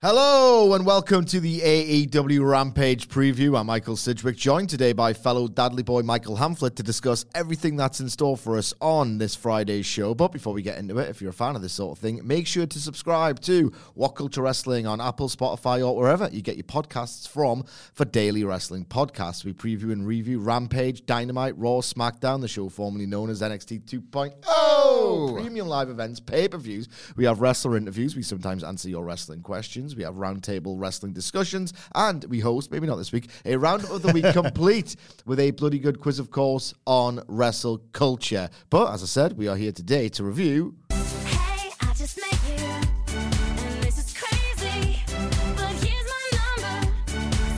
Hello and welcome to the AEW Rampage preview. I'm Michael Sidgwick, joined today by fellow Dudley boy Michael Hamflett to discuss everything that's in store for us on this Friday's show. But before we get into it, if you're a fan of this sort of thing, make sure to subscribe to What Culture Wrestling on Apple, Spotify, or wherever you get your podcasts from for daily wrestling podcasts. We preview and review Rampage, Dynamite, Raw, SmackDown, the show formerly known as NXT 2.0, premium live events, pay per views. We have wrestler interviews. We sometimes answer your wrestling questions. We have roundtable wrestling discussions, and we host, maybe not this week, a round of the week complete with a bloody good quiz, of course, on wrestle culture. But as I said, we are here today to review. Hey, I just met you, and this is crazy, but here's my number.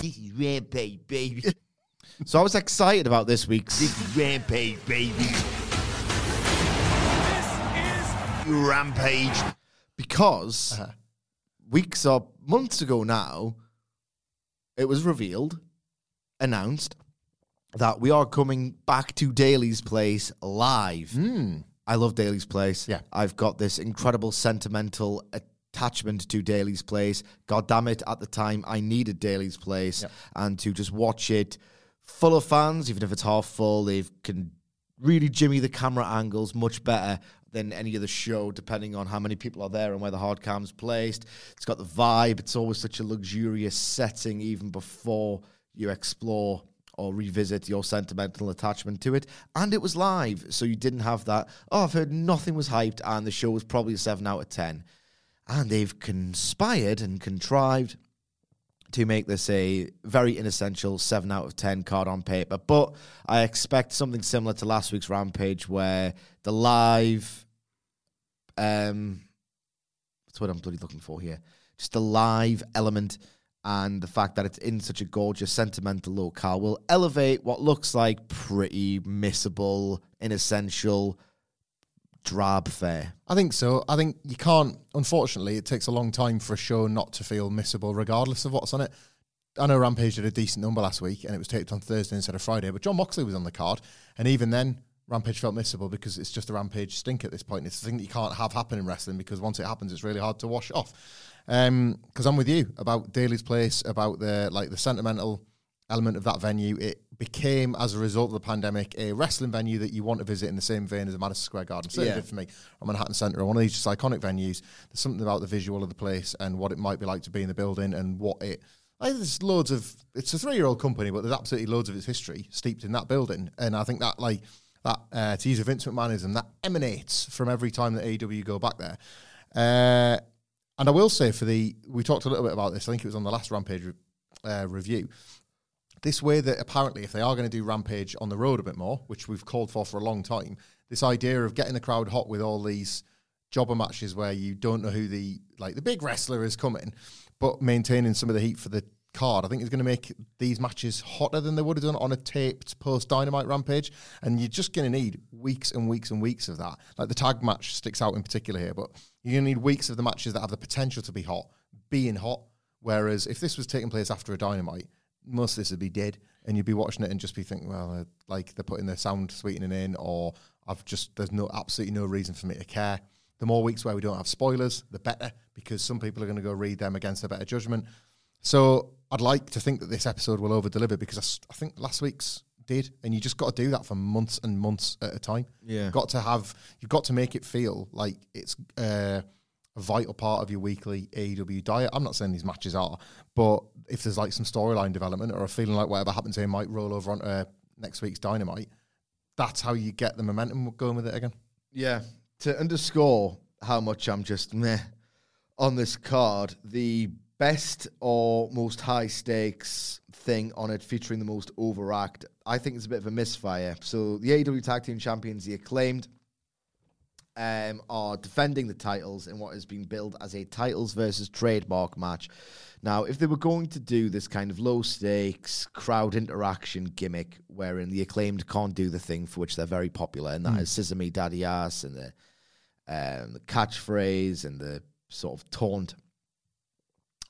This is Rampage, baby. so I was excited about this week's This is Rampage, baby. Rampage. Because uh-huh. Weeks or months ago now, it was revealed, announced, that we are coming back to Daily's Place live. Hmm. I love Daily's Place. Yeah. I've got this incredible sentimental attachment to Daily's Place. God damn it, at the time I needed Daily's Place. And to just watch it full of fans, even if it's half full, they can really jimmy the camera angles much better than any other show, depending on how many people are there and where the hard cam's placed. It's got the vibe. It's always such a luxurious setting, even before you explore or revisit your sentimental attachment to it. And it was live, so you didn't have that. Oh, I've heard nothing was hyped, and the show was probably a 7 out of 10. And they've conspired and contrived to make this a very inessential 7 out of 10 card on paper. But I expect something similar to last week's Rampage where the live um that's what I'm bloody looking for here. Just the live element and the fact that it's in such a gorgeous sentimental locale will elevate what looks like pretty missable, inessential, drab fare. I think so. I think you can't. Unfortunately, it takes a long time for a show not to feel missable, regardless of what's on it. I know Rampage did a decent number last week, and it was taped on Thursday instead of Friday. But Jon Moxley was on the card, and even then, Rampage felt missable because it's just a Rampage stink at this point. It's a thing that you can't have happen in wrestling because once it happens, it's really hard to wash off. Um because I'm with you about Daily's place, about the like the sentimental element of that venue. It became, as a result of the pandemic, a wrestling venue that you want to visit in the same vein as the Madison Square Garden. Certainly Yeah. for me on Manhattan Center, one of these just iconic venues. There's something about the visual of the place and what it might be like to be in the building and what it. Like, there's loads of. It's a three-year-old company, but there's absolutely loads of its history steeped in that building, and I think that like that uh, to use a Vince McMahonism that emanates from every time that AEW go back there. Uh, and I will say for the we talked a little bit about this. I think it was on the last Rampage re- uh, review. This way that apparently, if they are going to do Rampage on the road a bit more, which we've called for for a long time, this idea of getting the crowd hot with all these jobber matches where you don't know who the like the big wrestler is coming, but maintaining some of the heat for the card, I think is going to make these matches hotter than they would have done on a taped post Dynamite Rampage. And you're just going to need weeks and weeks and weeks of that. Like the tag match sticks out in particular here, but you're going to need weeks of the matches that have the potential to be hot, being hot. Whereas if this was taking place after a Dynamite, most of this would be dead, and you'd be watching it and just be thinking, well, uh, like they're putting the sound sweetening in, or I've just there's no absolutely no reason for me to care. The more weeks where we don't have spoilers, the better, because some people are going to go read them against a better judgment. So I'd like to think that this episode will over deliver because I think last week's did, and you just got to do that for months and months at a time. Yeah. You've got to have, you've got to make it feel like it's uh, vital part of your weekly AEW diet. I'm not saying these matches are, but if there's like some storyline development or a feeling like whatever happens here might roll over onto uh, next week's Dynamite, that's how you get the momentum going with it again. Yeah. To underscore how much I'm just meh on this card, the best or most high stakes thing on it featuring the most overact, I think it's a bit of a misfire. So the AEW Tag Team Champions, the acclaimed, um, are defending the titles in what has been billed as a titles versus trademark match. Now, if they were going to do this kind of low stakes crowd interaction gimmick, wherein the acclaimed can't do the thing for which they're very popular, and that is "Scissor Me Daddy Ass" and the um, the catchphrase and the sort of taunt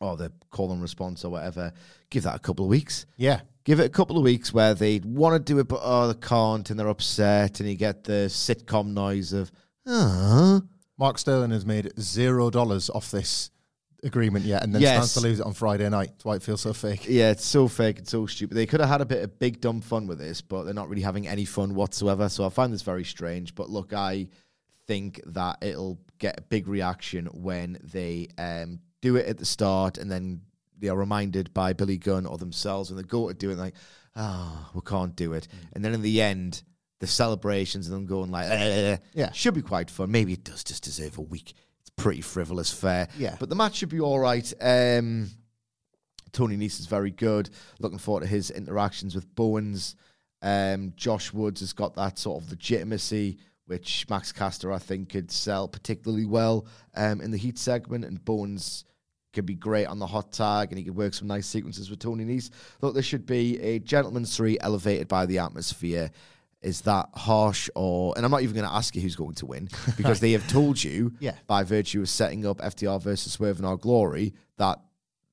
or the call and response or whatever, give that a couple of weeks. Yeah. Give it a couple of weeks where they want to do it, but oh, they can't, and they're upset, and you get the sitcom noise of, Mark Sterling has made zero dollars off this agreement yet, and then Yes. stands to lose it on Friday night. That's why it feels so fake. Yeah, it's so fake It's so stupid. They could have had a bit of big dumb fun with this, but they're not really having any fun whatsoever. So I find this very strange. But look, I think that it'll get a big reaction when they um, do it at the start and then they are reminded by Billy Gunn or themselves when they go to do it, like, ah, we can't do it. And then in the end, the celebrations and them going like, eh, Yeah. should be quite fun. Maybe it does just deserve a week. It's pretty frivolous fare. Yeah. But the match should be all right. Um, Tony Nese is very good. Looking forward to his interactions with Bowens. Um, Josh Woods has got that sort of legitimacy, which Max Caster, I think, could sell particularly well um, in the heat segment. And Bowens could be great on the hot tag and he could work some nice sequences with Tony Nese. Look, there should be a gentleman's three elevated by the atmosphere. Is that harsh or and I'm not even going to ask you who's going to win because they have told you Yeah. by virtue of setting up FTR versus Swerve In Our Glory that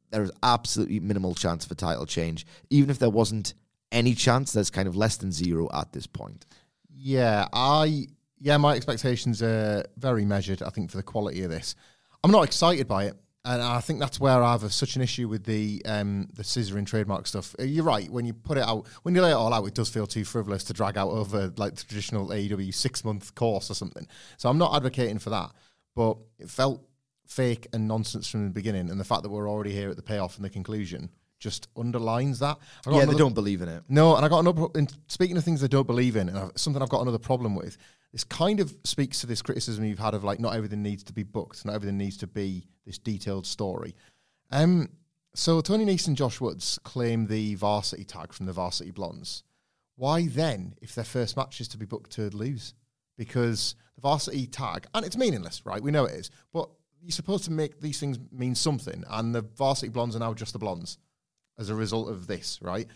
there is absolutely minimal chance of a title change. Even if there wasn't any chance, there's kind of less than zero at this point. Yeah, I yeah, my expectations are very measured. I think for the quality of this, I'm not excited by it, and I think that's where I have such an issue with the um, the scissoring trademark stuff. Uh, You're right. When you put it out, when you lay it all out, it does feel too frivolous to drag out over like the traditional AEW six month course or something. So I'm not advocating for that, but it felt fake and nonsense from the beginning, and the fact that we're already here at the payoff and the conclusion just underlines that. Yeah, they don't believe in it. no, and I got another. In speaking of things they don't believe in, and I've, something I've got another problem with. This kind of speaks to this criticism you've had of like not everything needs to be booked, not everything needs to be this detailed story. Um, so Tony Nese and Josh Woods claim the varsity tag from the Varsity Blondes. Why then, if their first match is to be booked to lose? Because the varsity tag, and it's meaningless, right? We know it is, but you're supposed to make these things mean something, and the Varsity Blondes are now just the Blondes as a result of this, right?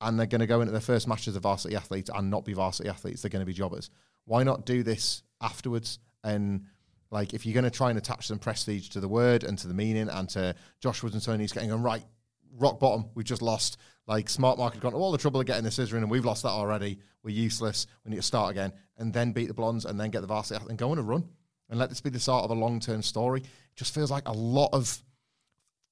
And they're going to go into their first match as a varsity athletes and not be varsity athletes. They're going to be jobbers. Why not do this afterwards? And like, if you're going to try and attach some prestige to the word and to the meaning and to Josh Woods and Tony's getting on right, rock bottom, we've just lost. Like, Smart Market gone to all the trouble of getting the scissoring and we've lost that already. We're useless. We need to start again and then beat the blondes and then get the varsity and go on a run and let this be the start of a long term story. It just feels like a lot of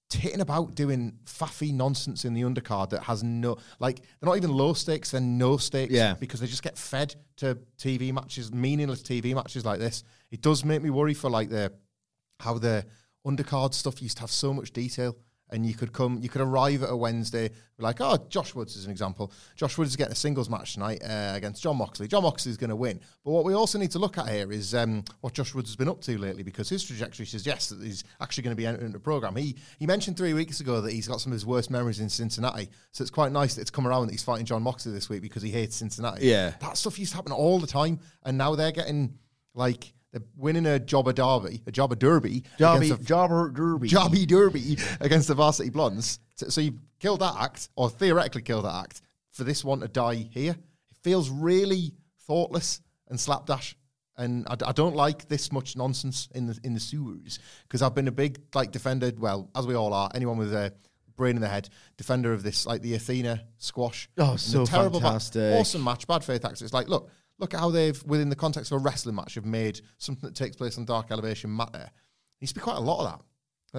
titting about doing faffy nonsense in the undercard that has no like they're not even low stakes they're no stakes Yeah. because they just get fed to TV matches meaningless TV matches like this it does make me worry for like the how the undercard stuff used to have so much detail and you could come you could arrive at a Wednesday like oh Josh Woods is an example. Josh Woods is getting a singles match tonight uh, against Jon Moxley. Jon Moxley is going to win. But what we also need to look at here is um, what Josh Woods has been up to lately because his trajectory suggests that he's actually going to be entering the program. He he mentioned three weeks ago that he's got some of his worst memories in Cincinnati. So it's quite nice that it's come around that he's fighting Jon Moxley this week because he hates Cincinnati. Yeah. that stuff used to happen all the time and now they're getting like they're winning a jobber derby a jobber derby Jobby, a- Jobber Derby. Jobby Derby against the Varsity Blondes. So, so you killed that act, or theoretically killed that act, for this one to die here. It feels really thoughtless and slapdash. And I don't like this much nonsense in the in the sewers because I've been a big like defender. Well, as we all are, anyone with a brain in the head, defender of this like the Athena squash. Oh, so terrible fantastic. awesome match, bad faith acts. It's like look, look at how they've within the context of a wrestling match have made something that takes place on Dark Elevation matter. Needs to be quite a lot of that.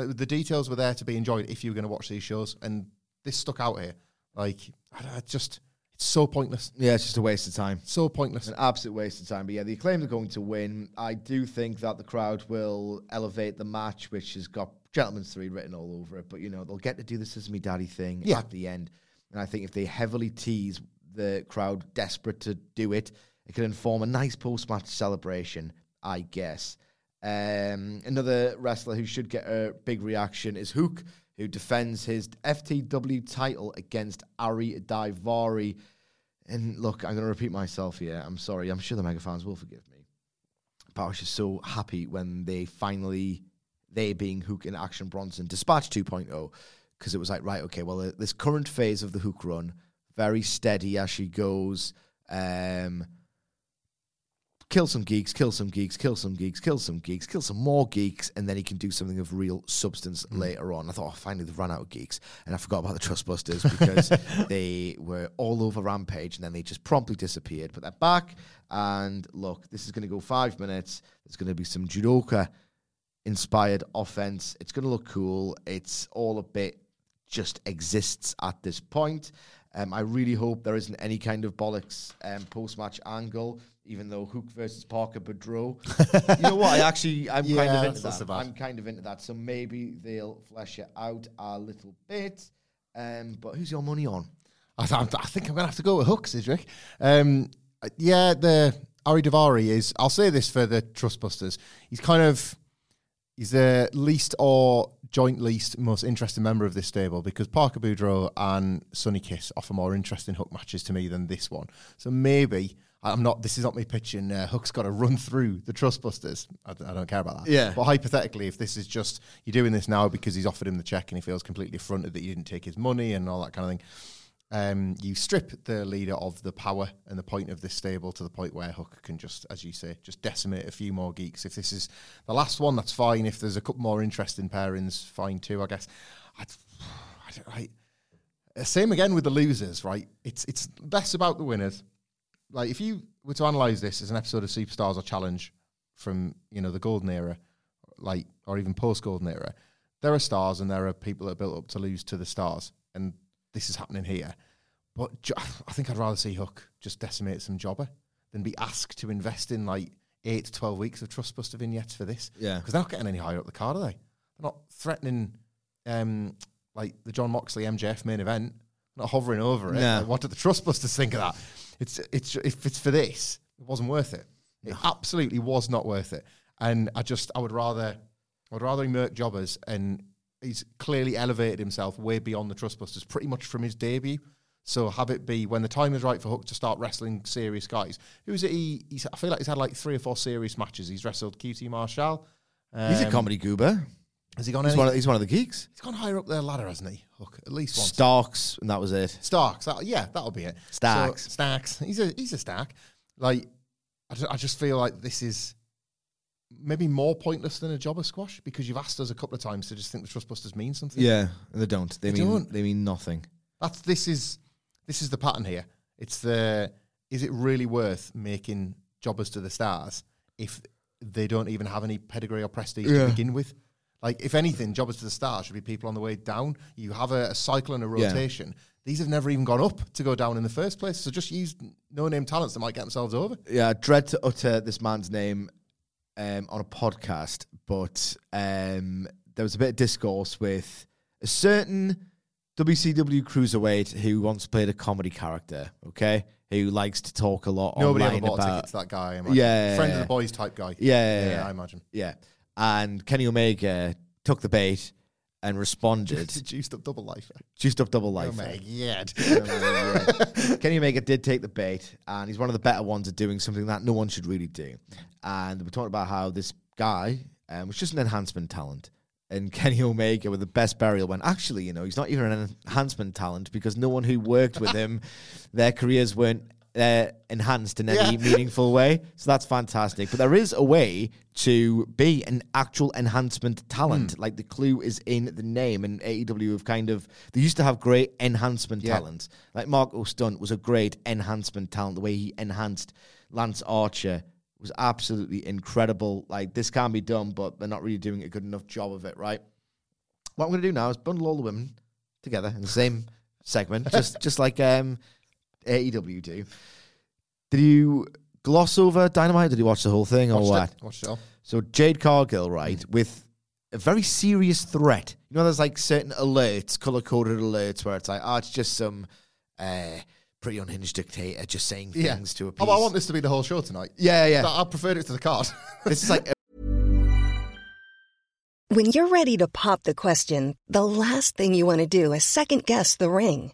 Like, the details were there to be enjoyed if you were going to watch these shows, and this stuck out here. Like, I, I just, It's so pointless. Yeah, it's just a waste of time. So pointless. An absolute waste of time. But yeah, the acclaim are going to win. I do think that the crowd will elevate the match, which has got Gentleman's Three written all over it. But you know, they'll get to do the Sesame Daddy thing Yeah. at the end. And I think if they heavily tease the crowd desperate to do it, it can inform a nice post match celebration, I guess. Um, another wrestler who should get a big reaction is Hook, who defends his FTW title against Ari Daivari. And look, I'm going to repeat myself here. I'm sorry. I'm sure the mega fans will forgive me. But I was just so happy when they finally, they being Hook and Action Bronson, dispatched 2.0 because it was like, right, okay, well, uh, this current phase of the Hook run, very steady as she goes. Um, kill some geeks, kill some geeks, kill some geeks, kill some geeks, kill some more geeks, and then he can do something of real substance later on. I thought, oh, finally they've run out of geeks, and I forgot about the Trustbusters because they were all over Rampage, and then they just promptly disappeared. But they're back, and look, this is going to go five minutes. There's going to be some judoka inspired offense. It's going to look cool. It's all a bit just exists at this point. Um, I really hope there isn't any kind of bollocks um, post match angle, even though Hook versus Parker Boudreaux. you know what? I actually, I'm kind of into that's not so that. I'm kind of into that. So maybe they'll flesh it out a little bit. Um, but who's your money on? I, th- I think I'm going to have to go with Hook, Cedric. Um, yeah, the Ari Daivari is. I'll say this for the Trustbusters. He's kind of he's the least or joint least most interesting member of this stable because Parker Boudreaux and Sonny Kiss offer more interesting Hook matches to me than this one. So maybe. I'm not. This is not me pitching. Uh, Hook's got to run through the Trustbusters. I, d- I don't care about that. Yeah. But hypothetically, if this is just you're doing this now because he's offered him the check and he feels completely affronted that you didn't take his money and all that kind of thing, um, you strip the leader of the power and the point of this stable to the point where Hook can just, as you say, just decimate a few more geeks. If this is the last one, that's fine. If there's a couple more interesting pairings, fine too, I guess. I don't, right. Uh, Same again with the losers, right? It's it's less about the winners. Like if you were to analyze this as an episode of Superstars or Challenge from you know the golden era, like or even post golden era, there are stars and there are people that are built up to lose to the stars, and this is happening here. But jo- I think I'd rather see Hook just decimate some jobber than be asked to invest in like eight to twelve weeks of Trustbuster vignettes for this. Yeah. because they're not getting any higher up the card, are they? They're not threatening um, like the Jon Moxley MJF main event. Not hovering over it. No. Like, what did the Trustbusters think of that? It's it's if it's for this, it wasn't worth it. It absolutely was not worth it. And I just I would rather I would rather he murk jobbers and he's clearly elevated himself way beyond the Trustbusters pretty much from his debut. So have it be when the time is right for Hook to start wrestling serious guys. Who's it? He, he's, I feel like he's had like three or four serious matches. He's wrestled QT Marshall. He's a Um, comedy goober. Has he gone? He's one, of, he's one of the geeks. he's gone higher up the ladder, hasn't he? Hook at least once. Starks, and that was it. Starks. That, yeah, that'll be it. Starks. So, Starks. He's a he's a Stark. Like I just, I just feel like this is maybe more pointless than a jobber squash because you've asked us a couple of times to just think the Trustbusters mean something. Yeah, and they don't. They, They mean don't. they mean nothing. That's this is this is the pattern here. It's the is it really worth making jobbers to the stars if they don't even have any pedigree or prestige Yeah. to begin with? Like if anything, jobbers to the stars should be people on the way down. You have a, a cycle and a Yeah. rotation. These have never even gone up to go down in the first place. So just use no name talents that might get themselves over. Yeah, I dread to utter this man's name um, on a podcast, but um, there was a bit of discourse with a certain WCW cruiserweight who once played a comedy character. Okay, who likes to talk a lot. Nobody ever bought about, tickets to that guy. Yeah, friend of the boys type guy. Yeah, yeah, yeah. I imagine. Yeah, and Kenny Omega took the bait and responded. Juiced up double life. juiced up double life. My god. Kenny Omega did take the bait, and he's one of the better ones at doing something that no one should really do. And we're talking about how this guy um, was just an enhancement talent. And Kenny Omega, with the best burial, went, actually, you know, he's not even an enhancement talent because no one who worked with him, their careers weren't uh, enhanced in any Yeah. meaningful way. So that's fantastic. But there is a way to be an actual enhancement talent. Hmm. Like the clue is in the name. And AEW have kind of, they used to have great enhancement Yeah. talent. Like Marco Stunt was a great enhancement talent. The way he enhanced Lance Archer was absolutely incredible. Like this can be done, but they're not really doing a good enough job of it, right? What I'm going to do now is bundle all the women together in the same segment, just just like um, AEW do. Did you gloss over Dynamite? Did you watch the whole thing or Watched what? it. Watched it all. So Jade Cargill, right, with a very serious threat. You know, there's like certain alerts, color coded alerts, where it's like, oh, it's just some uh, pretty unhinged dictator just saying things to a Oh, I want this to be the whole show tonight. Yeah, yeah. I preferred it to the card. This is like When you're ready to pop the question, the last thing you want to do is second guess the ring.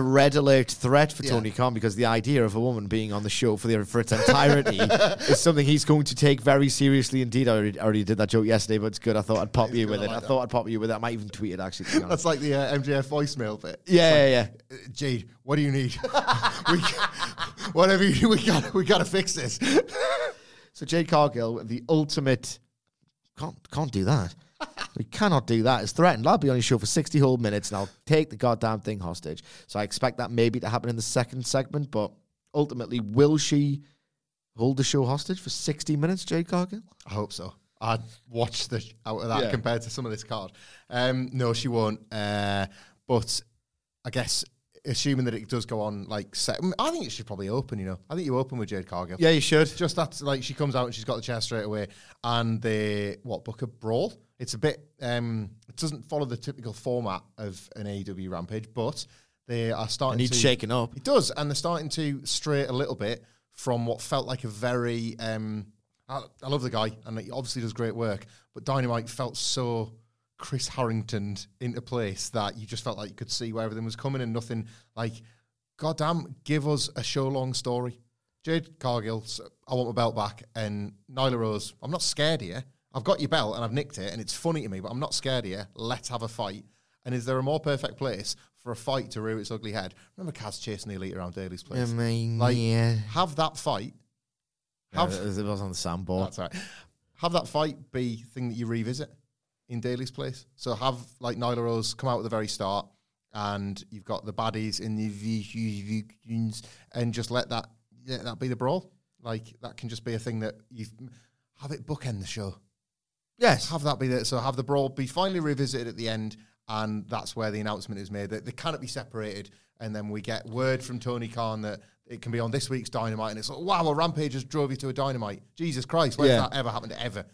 A red alert threat for Tony Khan because the idea of a woman being on the show for the for its entirety is something he's going to take very seriously indeed. I already, I already did that joke yesterday, but it's good. I thought I'd pop you with it. like I that. thought I'd pop you with it. I might even tweet it actually. To be honest. That's like the uh, MJF voicemail bit. Yeah, yeah, Uh, Jade, what do you need? we, whatever you, we got, we got to fix this. So Jade Cargill, the ultimate, can't can't do that. We cannot do that. It's threatened. I'll be on your show for sixty whole minutes, and I'll take the goddamn thing hostage. So I expect that maybe to happen in the second segment, but ultimately, will she hold the show hostage for sixty minutes, Jade Cargill? I hope so. I'd watch the sh- out of that Yeah. compared to some of this card. Um, no, she won't. Uh, but I guess assuming that it does go on like set, I, I think it should probably open. You know, I think you open with Jade Cargill. Yeah, you should. Just that, like she comes out and she's got the chair straight away, and they what book a brawl. It's a bit. Um, it doesn't follow the typical format of an AEW Rampage, but they are starting. It needs to, shaking up. It does, and they're starting to stray a little bit from what felt like a very. Um, I, I love the guy, and he obviously does great work. But Dynamite felt so Chris Harrington into place that you just felt like you could see where everything was coming, and nothing like, goddamn, give us a show long story. Jade Cargill, I want my belt back, and Nyla Rose, I'm not scared you. I've got your belt and I've nicked it, and it's funny to me, but I'm not scared of you. Let's have a fight. And is there a more perfect place for a fight to rear its ugly head? Remember Kaz chasing the elite around Daily's place? I mean, like, yeah. have that fight. Yeah, Have, it was on the soundboard. that's right. Have that fight be thing that you revisit in Daily's place. So have like Nyla Rose come out at the very start, and you've got the baddies in the visions, and just let that let that be the brawl. Like that can just be a thing that you have it bookend the show. Yes. Have that be the so have the brawl be finally revisited at the end, and that's where the announcement is made that they cannot be separated. And then we get word from Tony Khan that it can be on this week's Dynamite, and it's like, wow, a Rampage just drove you to a Dynamite. Jesus Christ, when's Yeah. that ever happened ever?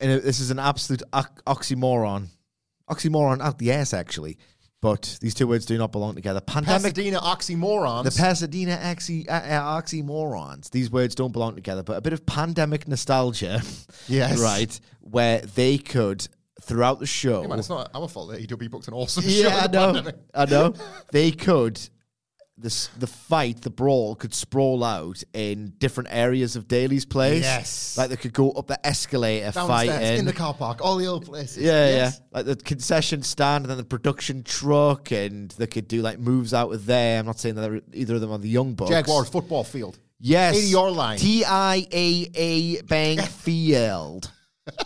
and it- this is an absolute ox- oxymoron. Oxymoron out the ass, actually. But these two words do not belong together. Pandemic. Pasadena oxymorons. The Pasadena uh, uh, oxymorons. These words don't belong together, but a bit of pandemic nostalgia. Yes. Right. Where they could, throughout the show. Hey, man, it's not our fault that EW booked an awesome show. yeah, I know. I know. They could. This, the fight, the brawl could sprawl out in different areas of Daily's place. Yes. Like they could go up the escalator Downstairs, fighting. in the car park, all the old places. Yeah, Yes. yeah. Like the concession stand and then the production truck, and they could do like moves out with there. I'm not saying that either of them are the young bucks. Jaguars football field. Yes. In your line. T I A A Bank Field.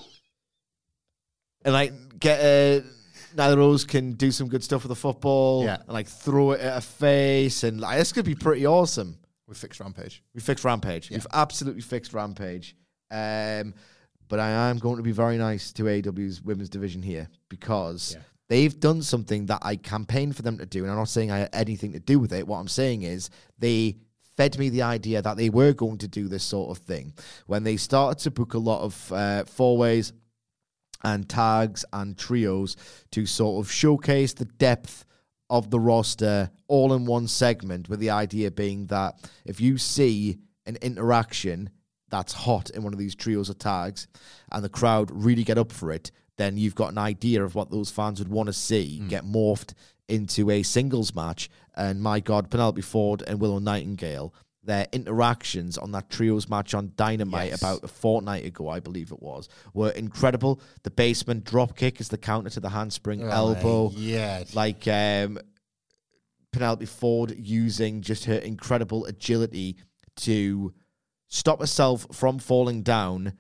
and like get uh Nyla Rose can do some good stuff with the football. Yeah. And like throw it at a face and like this could be pretty awesome. We fixed Rampage. We fixed Rampage. We've absolutely fixed Rampage. Um, but I am going to be very nice to AW's women's division here because they've done something that I campaigned for them to do. And I'm not saying I had anything to do with it. What I'm saying is they fed me the idea that they were going to do this sort of thing. When they started to book a lot of uh, four ways and tags and trios to sort of showcase the depth of the roster all in one segment, with the idea being that if you see an interaction that's hot in one of these trios or tags and the crowd really get up for it, then you've got an idea of what those fans would want to see hmm. get morphed into a singles match. And my God, Penelope Ford and Willow Nightingale, their interactions on that trios match on Dynamite Yes. about a fortnight ago, I believe it was, were incredible. The basement drop kick is the counter to the handspring Oh, elbow. yeah. Like um, Penelope Ford using just her incredible agility to stop herself from falling down,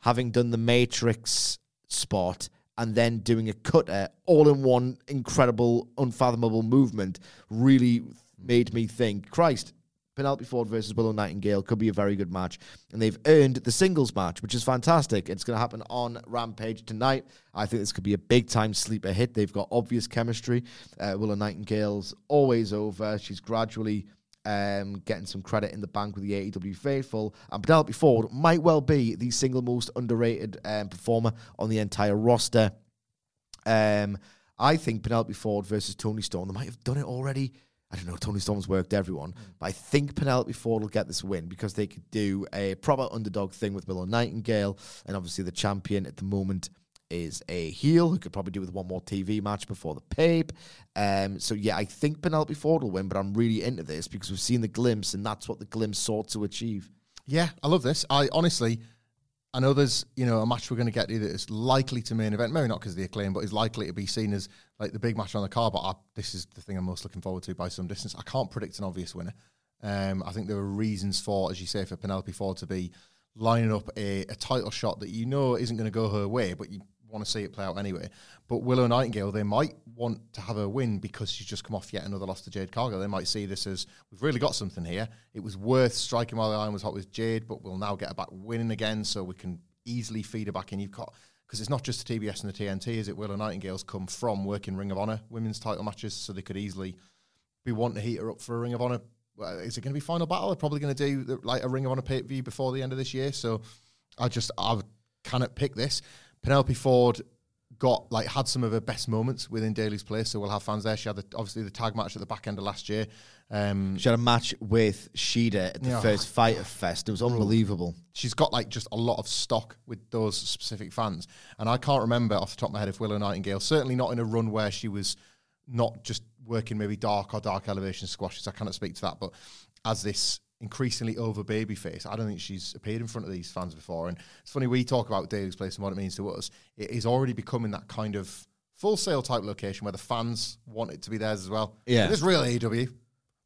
having done the Matrix spot, and then doing a cutter all in one incredible, unfathomable movement really made me think, Christ, Penelope Ford versus Willow Nightingale could be a very good match. And they've earned the singles match, which is fantastic. It's going to happen on Rampage tonight. I think this could be a big time sleeper hit. They've got obvious chemistry. Uh, Willow Nightingale's always over. She's gradually um, getting some credit in the bank with the AEW faithful. And Penelope Ford might well be the single most underrated um, performer on the entire roster. Um, I think Penelope Ford versus Toni Storm, they might have done it already. I don't know. Toni Storm's worked everyone, but I think Penelope Ford will get this win because they could do a proper underdog thing with Willow Nightingale, and obviously the champion at the moment is a heel who could probably do with one more TV match before the pape. Um, so yeah, I think Penelope Ford will win, but I'm really into this because we've seen the glimpse, and that's what the glimpse sought to achieve. Yeah, I love this. I honestly, I know there's you know a match we're going to get to that is likely to main event. Maybe not because of the acclaim, but is likely to be seen as like the big match on the card. But I, this is the thing I'm most looking forward to by some distance. I can't predict an obvious winner. Um, I think there are reasons for, as you say, for Penelope Ford to be lining up a, a title shot that you know isn't going to go her way, but you want to see it play out anyway. But Willow Nightingale, they might want to have a win because she's just come off yet another loss to Jade Cargill. They might see this as we've really got something here. It was worth striking while the iron was hot with Jade, but we'll now get her back winning again, so we can easily feed her back in. You've got because it's not just the TBS and the TNT, is it? Willow Nightingale's come from working Ring of Honor women's title matches, so they could easily be wanting to heat her up for a Ring of Honor. Is it going to be final battle? They're probably going to do like a Ring of Honor pay per view before the end of this year. So I just I cannot pick this. Penelope Ford got like had some of her best moments within Daily's place, so we'll have fans there. She had the, obviously the tag match at the back end of last year. Um, She had a match with Shida at the Yeah. first Fyter Fest. It was unbelievable. she's got like just a lot of stock with those specific fans. And I can't remember off the top of my head if Willow Nightingale, certainly not in a run where she was not just working maybe dark or dark elevation squashes. I cannot speak to that, but as this increasingly over baby face, I don't think she's appeared in front of these fans before. And it's funny we talk about Daily's place and what it means to us. It is already becoming that kind of full sale type location where the fans want it to be theirs as well. Yeah. It is real AEW.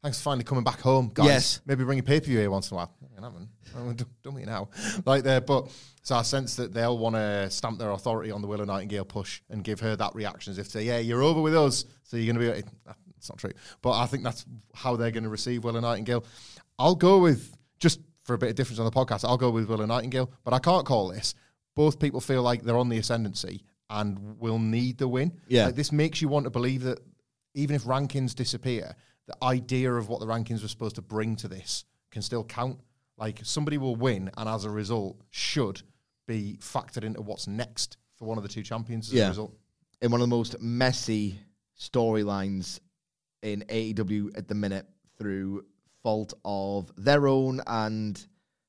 Thanks for finally coming back home, guys. Yes. Maybe bring a pay per view here once in a while. I haven't. Oh, Don't me now. Like there, but so I sense that they'll want to stamp their authority on the Willow Nightingale push and give her that reaction as if to say, "Yeah, you're over with us, so you're going to be." It's not true, but I think that's how they're going to receive Willow Nightingale. I'll go with just for a bit of difference on the podcast. I'll go with Willow Nightingale, but I can't call this. Both people feel like they're on the ascendancy and will need the win. Yeah. Like, this makes you want to believe that even if rankings disappear, the idea of what the rankings were supposed to bring to this can still count. Like somebody will win, and as a result, should be factored into what's next for one of the two champions as a Yeah. result. in one of the most messy storylines in AEW at the minute through fault of their own and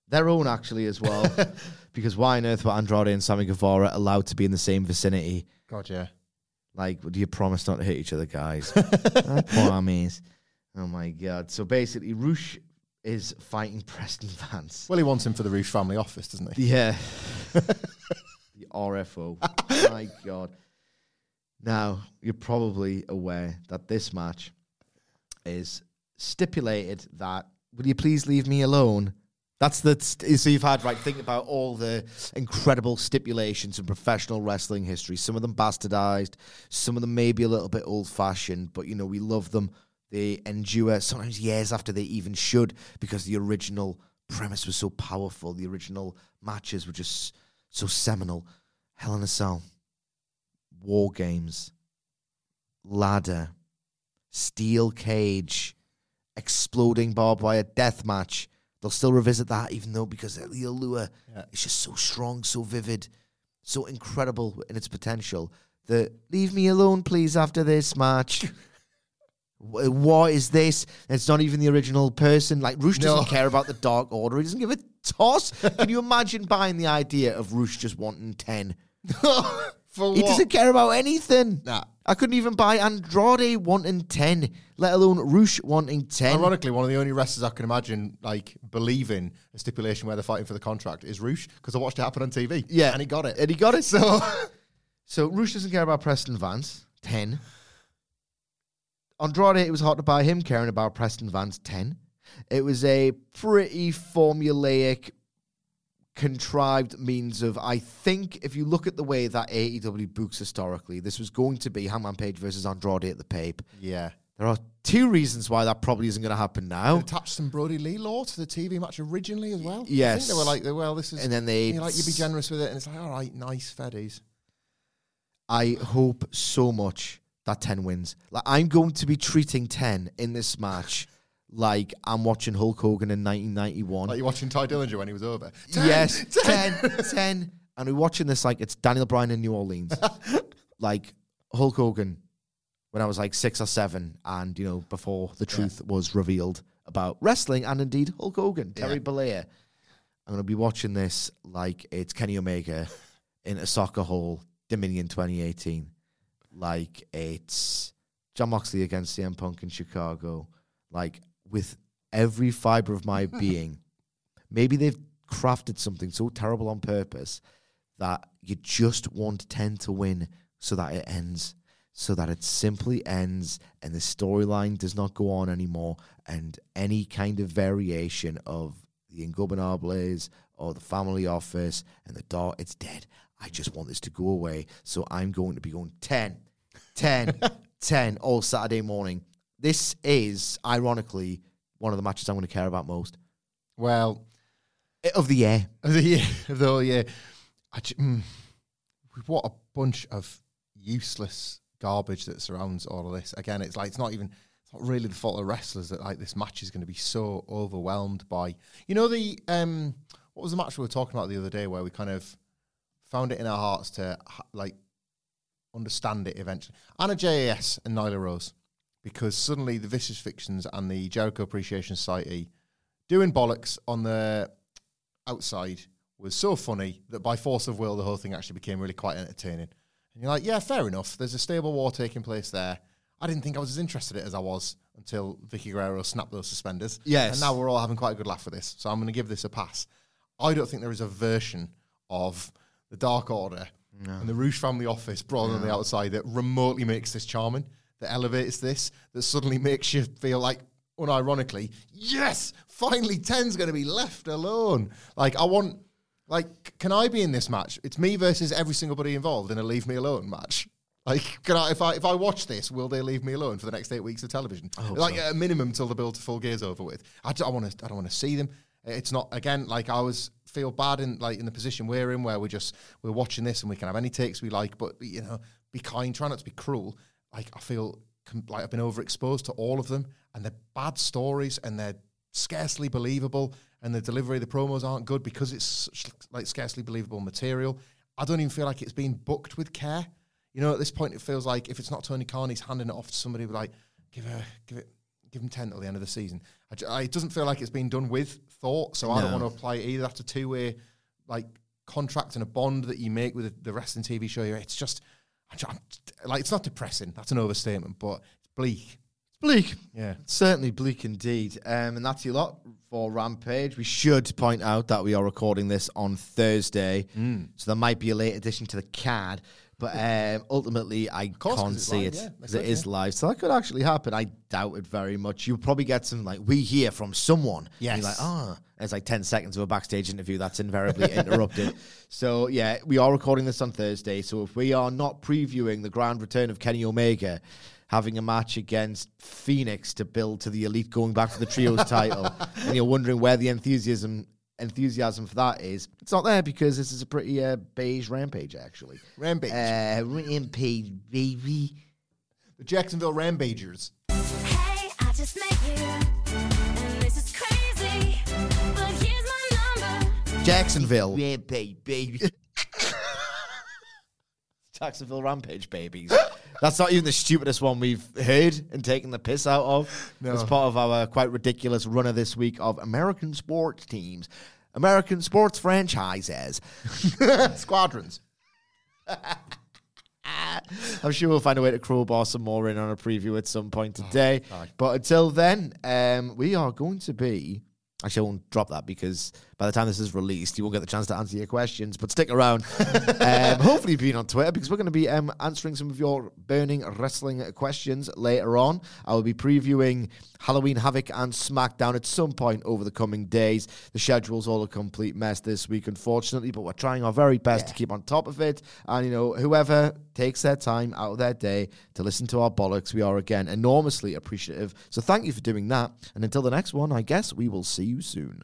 their own actually as well. because why on earth were Andrade and Sammy Guevara allowed to be in the same vicinity? God, yeah. Like, do you promise not to hit each other, guys? I promise. Oh my god! So basically, Rush is fighting Preston Vance. Well, he wants him for the Roosh family office, doesn't he? Yeah. the RFO. My God. Now, you're probably aware that this match is stipulated that, will you please leave me alone? That's the, st- so you've had, right, think about all the incredible stipulations in professional wrestling history. Some of them bastardized, some of them maybe a little bit old fashioned, but, you know, we love them. They endure sometimes years after they even should because the original premise was so powerful. The original matches were just so seminal. Hell in a Cell, War Games, Ladder, Steel Cage, Exploding Barbed Wire Death Match. They'll still revisit that, even though because the allure Yeah. is just so strong, so vivid, so incredible in its potential. That leave me alone, please, after this match. Wh- what is this? It's not even the original person. Like Rush doesn't No. care about the Dark Order. He doesn't give a toss. Can you imagine buying the idea of Rush just wanting ten? For He what? doesn't care about anything. Nah. I couldn't even buy Andrade wanting 10, let alone Rush wanting 10. Ironically, one of the only wrestlers I can imagine like believing a stipulation where they're fighting for the contract is Rush because I watched it happen on TV. Yeah. and he got it. And he got it. So, so Rush doesn't care about Preston Vance, 10. Andrade, it was hard to buy him caring about Preston Vance, 10. It was a pretty formulaic, contrived means of, I think, if you look at the way that AEW books historically, this was going to be Hangman Page versus Andrade at the Pape. yeah. There are two reasons why that probably isn't going to happen now. They attached some Brodie Lee law to the TV match originally as well. I Yes. think they were like, well, this is, And then they- like, you'd be generous with it, and it's like, all right, nice, feddies. I hope so much that 10 wins. Like I'm going to be treating 10 in this match like I'm watching Hulk Hogan in 1991. Like you're watching Tye Dillinger when he was over. yes, 10, 10, And we're watching this like it's Daniel Bryan in New Orleans. like Hulk Hogan when I was like 6 or 7 and you know before the truth was revealed about wrestling and indeed Hulk Hogan, Terry Yeah. Bollea. I'm going to be watching this like it's Kenny Omega in a soccer hall, Dominion 2018. Like it's Jon Moxley against CM Punk in Chicago. Like with every fiber of my being, maybe they've crafted something so terrible on purpose that you just want 10 to win so that it ends. So that it simply ends and the storyline does not go on anymore, and any kind of variation of the Ingobernables or the family office and the door, it's dead. I just want this to go away. So I'm going to be going 10, 10, 10 all Saturday morning. This is, ironically, one of the matches I'm going to care about most Well, of the year. of the year, of the whole year. I ju- mm, what a bunch of useless garbage that surrounds all of this. Again, it's like it's not even it's not really the fault of wrestlers that like this match is going to be so overwhelmed by. You know the um what was the match we were talking about the other day where we kind of found it in our hearts to ha- like understand it eventually. Anna JAS and Nyla Rose because suddenly the Vicious Fictions and the Jericho Appreciation Society doing bollocks on the outside was so funny that by force of will, the whole thing actually became really quite entertaining. And you're like, yeah, fair enough. There's a stable war taking place there. I didn't think I was as interested in it as I was until Vickie Guerrero snapped those suspenders. Yes. And now we're all having quite a good laugh with this. So I'm going to give this a pass. I don't think there is a version of the Dark Order and the Rouge family office brought on the outside that remotely makes this charming, that elevates this, that suddenly makes you feel like, unironically, yes, finally 10's going to be left alone. Like, I want, like, can I be in this match? It's me versus every single body involved in a leave me alone match. Like, can I, if I if I watch this, will they leave me alone for the next eight weeks of television? Like at a minimum till the build to full gear's over with. I, d- I want to. I don't want to see them. It's not again like I always feel bad in like in the position we're in where we're just we're watching this and we can have any takes we like, but you know, be kind, try not to be cruel. Like I feel com- like I've been overexposed to all of them, and they're bad stories and they're scarcely believable, and the delivery, of the promos aren't good because it's such, like scarcely believable material. I don't even feel like it's being booked with care. You know, at this point, it feels like if it's not Tony Khan, he's handing it off to somebody like, give her, give it, give him ten till the end of the season. I I- it doesn't feel like it's been done with thought, so I don't want to apply it either. That's a two way like contract and a bond that you make with the wrestling TV show. It's just, I'm- like, it's not depressing. That's an overstatement, but it's bleak. It's bleak. Yeah. Certainly bleak indeed. Um, and that's your lot for Rampage. We should point out that we are recording this on Thursday. So there might be a late addition to the card. But um, ultimately, I course, can't see live, it because makes it sense, is yeah. live. So that could actually happen. I doubt it very much. You'll probably get some, like, we hear from someone. Yeah, like, ah, it's like 10 seconds of a backstage interview that's invariably interrupted. So, yeah, we are recording this on Thursday. So if we are not previewing the grand return of Kenny Omega, having a match against Phoenix to build to the elite going back for the trios title, and you're wondering where the enthusiasm enthusiasm for that is. It's not there because this is a pretty uh, beige rampage, actually. Rampage. Uh, rampage, baby. The Jacksonville Rambagers. Hey, I just met you, and this is crazy. But here's my number. Jacksonville. Rampage, baby. Jacksonville Rampage babies. That's not even the stupidest one we've heard and taken the piss out of. No. As part of our quite ridiculous runner this week of American sports teams, American sports franchises. Squadrons. I'm sure we'll find a way to crowbar some more in on a preview at some point today. but until then, um, we are going to be. Actually, I won't drop that because by the time this is released, you won't get the chance to answer your questions. But stick around. um, hopefully, being on Twitter because we're going to be um, answering some of your burning wrestling questions later on. I will be previewing Halloween Havoc and SmackDown at some point over the coming days. The schedule's all a complete mess this week, unfortunately, but we're trying our very best to keep on top of it. And, you know, whoever takes their time out of their day to listen to our bollocks, we are again enormously appreciative. So thank you for doing that. And until the next one, I guess we will see you soon.